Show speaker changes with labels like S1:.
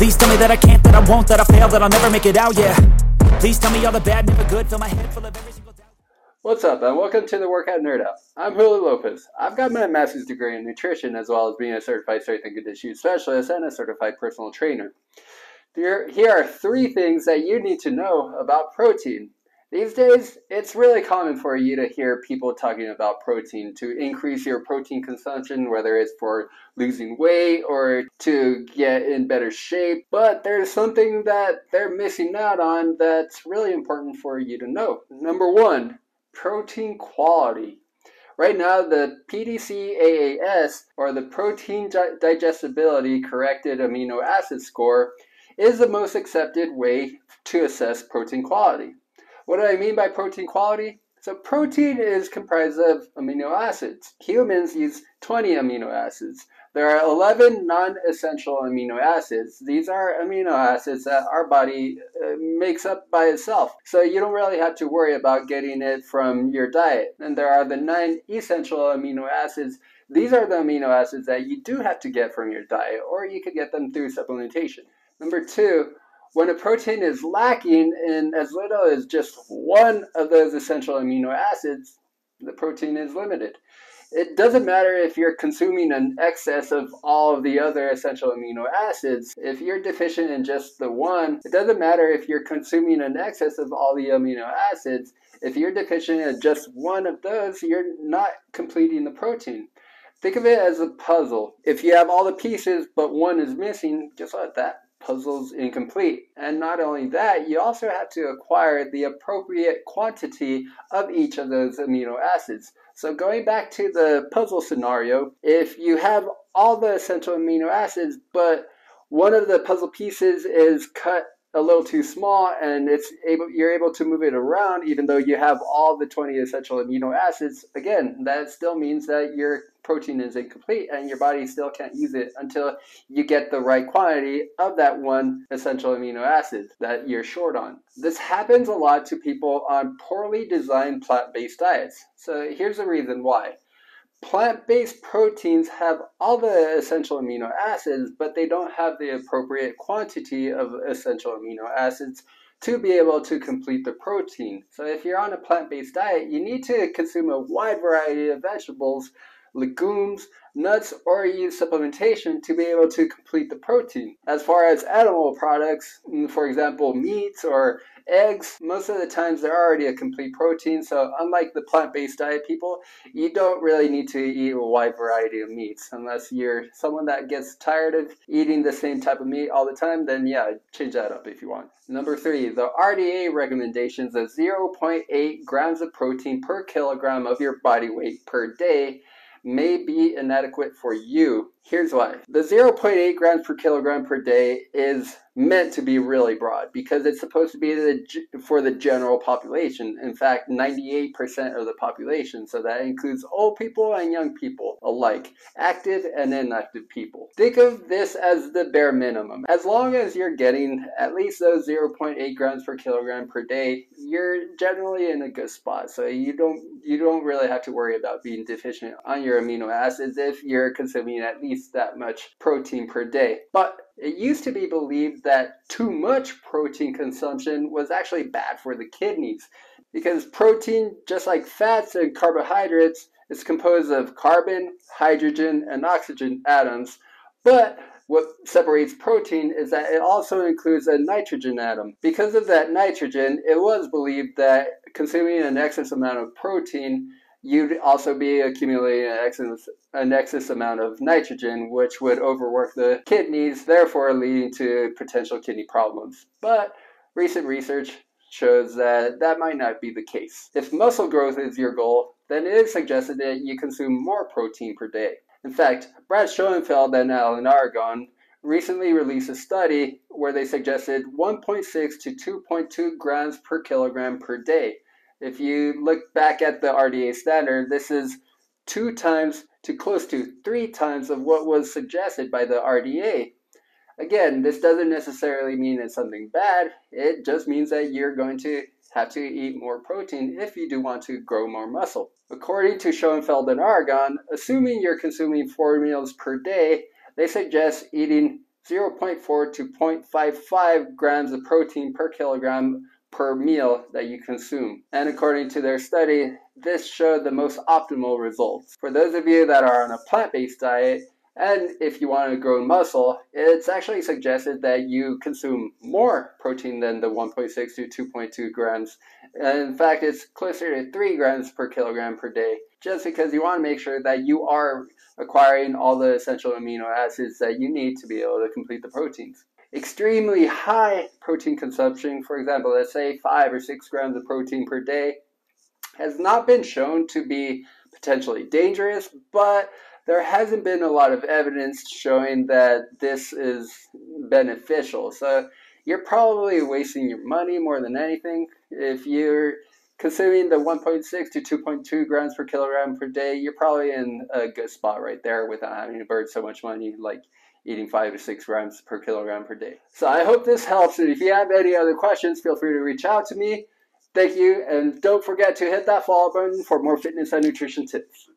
S1: Please tell me that I can't, that I won't, that I fail, that I'll never make it out, yeah. Please tell me all the bad, never good, fill my head full of every single doubt. What's up, and welcome to the Workout Nerd Up. I'm Julio Lopez. I've got my master's degree in nutrition as well as being a certified strength and conditioning specialist and a certified personal trainer. here are three things that you need to know about protein. These days, it's really common for you to hear people talking about protein to increase your protein consumption, whether it's for losing weight or to get in better shape. But there's something that they're missing out on that's really important for you to know. Number one, protein quality. Right now, the PDCAAS, or the Protein Digestibility Corrected Amino Acid Score, is the most accepted way to assess protein quality. What do I mean by protein quality? So protein is comprised of amino acids. Humans use 20 amino acids. There are 11 non-essential amino acids. These are amino acids that our body uh, makes up by itself. So you don't really have to worry about getting it from your diet. And there are the nine essential amino acids. These are the amino acids that you do have to get from your diet or you could get them through supplementation. Number 2, when a protein is lacking in as little as just one of those essential amino acids, the protein is limited. It doesn't matter if you're consuming an excess of all of the other essential amino acids. If you're deficient in just the one, it doesn't matter if you're consuming an excess of all the amino acids. If you're deficient in just one of those, you're not completing the protein. Think of it as a puzzle. If you have all the pieces but one is missing, guess what? That puzzles incomplete. And not only that, you also have to acquire the appropriate quantity of each of those amino acids. So going back to the puzzle scenario, if you have all the essential amino acids, but one of the puzzle pieces is cut a little too small and it's able you're able to move it around even though you have all the 20 essential amino acids again that still means that your protein is incomplete and your body still can't use it until you get the right quantity of that one essential amino acid that you're short on this happens a lot to people on poorly designed plant-based diets so here's the reason why plant-based proteins have all the essential amino acids, but they don't have the appropriate quantity of essential amino acids to be able to complete the protein. So if you're on a plant-based diet, you need to consume a wide variety of vegetables legumes, nuts, or use supplementation to be able to complete the protein. As far as animal products, mm, for example, meats or eggs, most of the times they're already a complete protein. So, unlike the plant based diet people, you don't really need to eat a wide variety of meats unless you're someone that gets tired of eating the same type of meat all the time. Then, yeah, change that up if you want. Number three, the RDA recommendations of 0.8 grams of protein per kilogram of your body weight per day may be inadequate for you. Here's why. The 0.8 grams per kilogram per day is meant to be really broad because it's supposed to be the, for the general population. In fact, 98% of the population, so that includes old people and young people alike, active and inactive people. Think of this as the bare minimum. As long as you're getting at least those 0.8 grams per kilogram per day, you're generally in a good spot. So you don't you don't really have to worry about being deficient on your amino acids if you're consuming at least that much protein per day. But it used to be believed that too much protein consumption was actually bad for the kidneys because protein, just like fats and carbohydrates, is composed of carbon, hydrogen, and oxygen atoms. But what separates protein is that it also includes a nitrogen atom. Because of that nitrogen, it was believed that consuming an excess amount of protein, you'd also be accumulating an excess an excess amount of nitrogen, which would overwork the kidneys, therefore leading to potential kidney problems. But recent research shows that that might not be the case. If muscle growth is your goal, then it is suggested that you consume more protein per day. In fact, Brad Schoenfeld and Alan Aragon recently released a study where they suggested 1.6 to 2.2 grams per kilogram per day. If you look back at the RDA standard, this is two times to close to three times of what was suggested by the RDA. Again, this doesn't necessarily mean it's something bad. It just means that you're going to have to eat more protein if you do want to grow more muscle. According to Schoenfeld and Aragon, assuming you're consuming four meals per day, they suggest eating 0.4 to 0.55 grams of protein per kilogram per meal that you consume. And according to their study, this showed the most optimal results. For those of you that are on a plant-based diet, and if you want to grow muscle, it's actually suggested that you consume more protein than the 1.6 to 2.2 grams. And in fact, it's closer to 3 grams per kilogram per day, just because you want to make sure that you are acquiring all the essential amino acids that you need to be able to complete the proteins. Extremely high protein consumption, for example, let's say 5 or 6 grams of protein per day, has not been shown to be potentially dangerous, but there hasn't been a lot of evidence showing that this is beneficial. So you're probably wasting your money more than anything if you're consuming the 1.6 to 2.2 grams per kilogram per day, you're probably in a good spot right there without uh, having to burn so much money like eating five to six grams per kilogram per day. So I hope this helps. And if you have any other questions, feel free to reach out to me. Thank you, and don't forget to hit that follow button for more fitness and nutrition tips.